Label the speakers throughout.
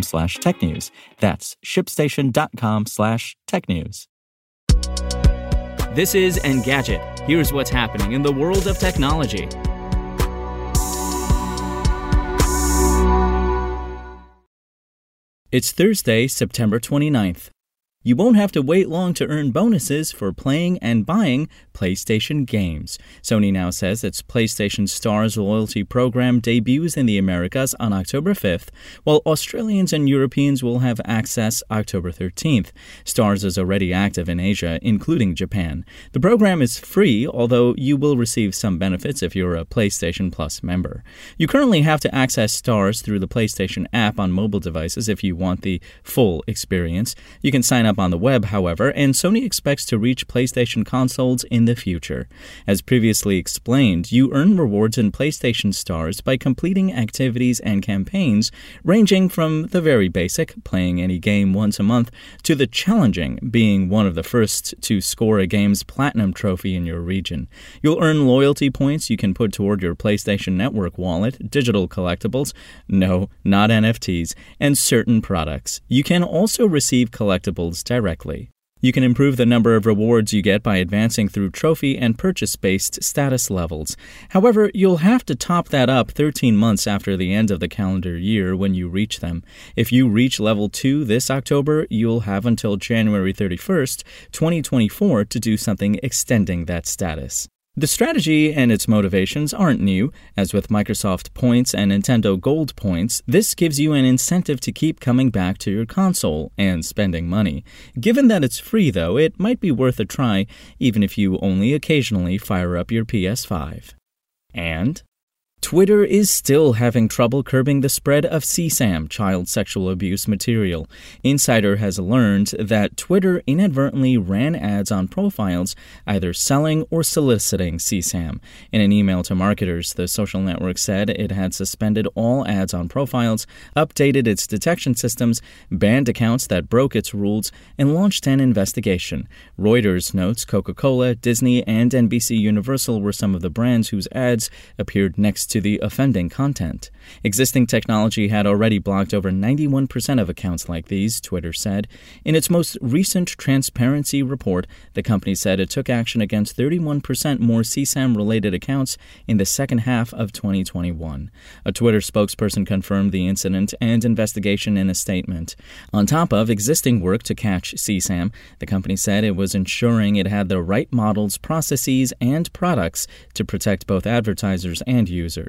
Speaker 1: slash technews. That's shipstation.com slash technews.
Speaker 2: This is Engadget. Here's what's happening in the world of technology. It's Thursday, September 29th. You won't have to wait long to earn bonuses for playing and buying PlayStation games. Sony now says its PlayStation Stars loyalty program debuts in the Americas on October 5th, while Australians and Europeans will have access October 13th. Stars is already active in Asia, including Japan. The program is free, although you will receive some benefits if you're a PlayStation Plus member. You currently have to access Stars through the PlayStation app on mobile devices if you want the full experience. You can sign up up on the web, however, and Sony expects to reach PlayStation consoles in the future. As previously explained, you earn rewards in PlayStation Stars by completing activities and campaigns ranging from the very basic, playing any game once a month, to the challenging, being one of the first to score a game's platinum trophy in your region. You'll earn loyalty points you can put toward your PlayStation Network wallet, digital collectibles, no, not NFTs, and certain products. You can also receive collectibles directly. You can improve the number of rewards you get by advancing through trophy and purchase based status levels. However, you'll have to top that up 13 months after the end of the calendar year when you reach them. If you reach level 2 this October, you'll have until January 31st, 2024 to do something extending that status. The strategy and its motivations aren't new. As with Microsoft Points and Nintendo Gold Points, this gives you an incentive to keep coming back to your console and spending money. Given that it's free, though, it might be worth a try, even if you only occasionally fire up your PS5. And Twitter is still having trouble curbing the spread of CSAM, child sexual abuse material. Insider has learned that Twitter inadvertently ran ads on profiles either selling or soliciting CSAM. In an email to marketers, the social network said it had suspended all ads on profiles, updated its detection systems, banned accounts that broke its rules, and launched an investigation. Reuters notes Coca Cola, Disney, and NBC Universal were some of the brands whose ads appeared next to the offending content. Existing technology had already blocked over 91% of accounts like these, Twitter said. In its most recent transparency report, the company said it took action against 31% more CSAM related accounts in the second half of 2021. A Twitter spokesperson confirmed the incident and investigation in a statement. On top of existing work to catch CSAM, the company said it was ensuring it had the right models, processes, and products to protect both advertisers and users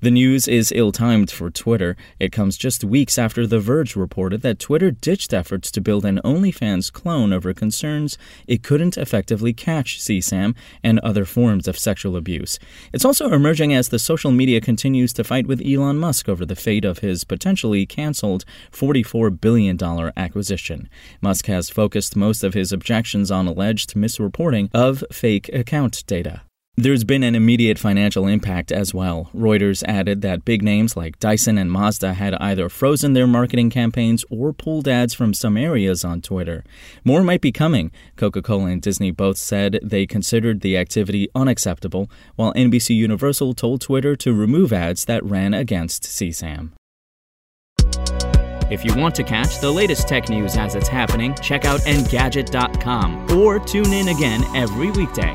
Speaker 2: The news is ill timed for Twitter. It comes just weeks after The Verge reported that Twitter ditched efforts to build an OnlyFans clone over concerns it couldn't effectively catch CSAM and other forms of sexual abuse. It's also emerging as the social media continues to fight with Elon Musk over the fate of his potentially canceled $44 billion acquisition. Musk has focused most of his objections on alleged misreporting of fake account data. There's been an immediate financial impact as well. Reuters added that big names like Dyson and Mazda had either frozen their marketing campaigns or pulled ads from some areas on Twitter. More might be coming. Coca Cola and Disney both said they considered the activity unacceptable, while NBC Universal told Twitter to remove ads that ran against CSAM. If you want to catch the latest tech news as it's happening, check out Engadget.com or tune in again every weekday.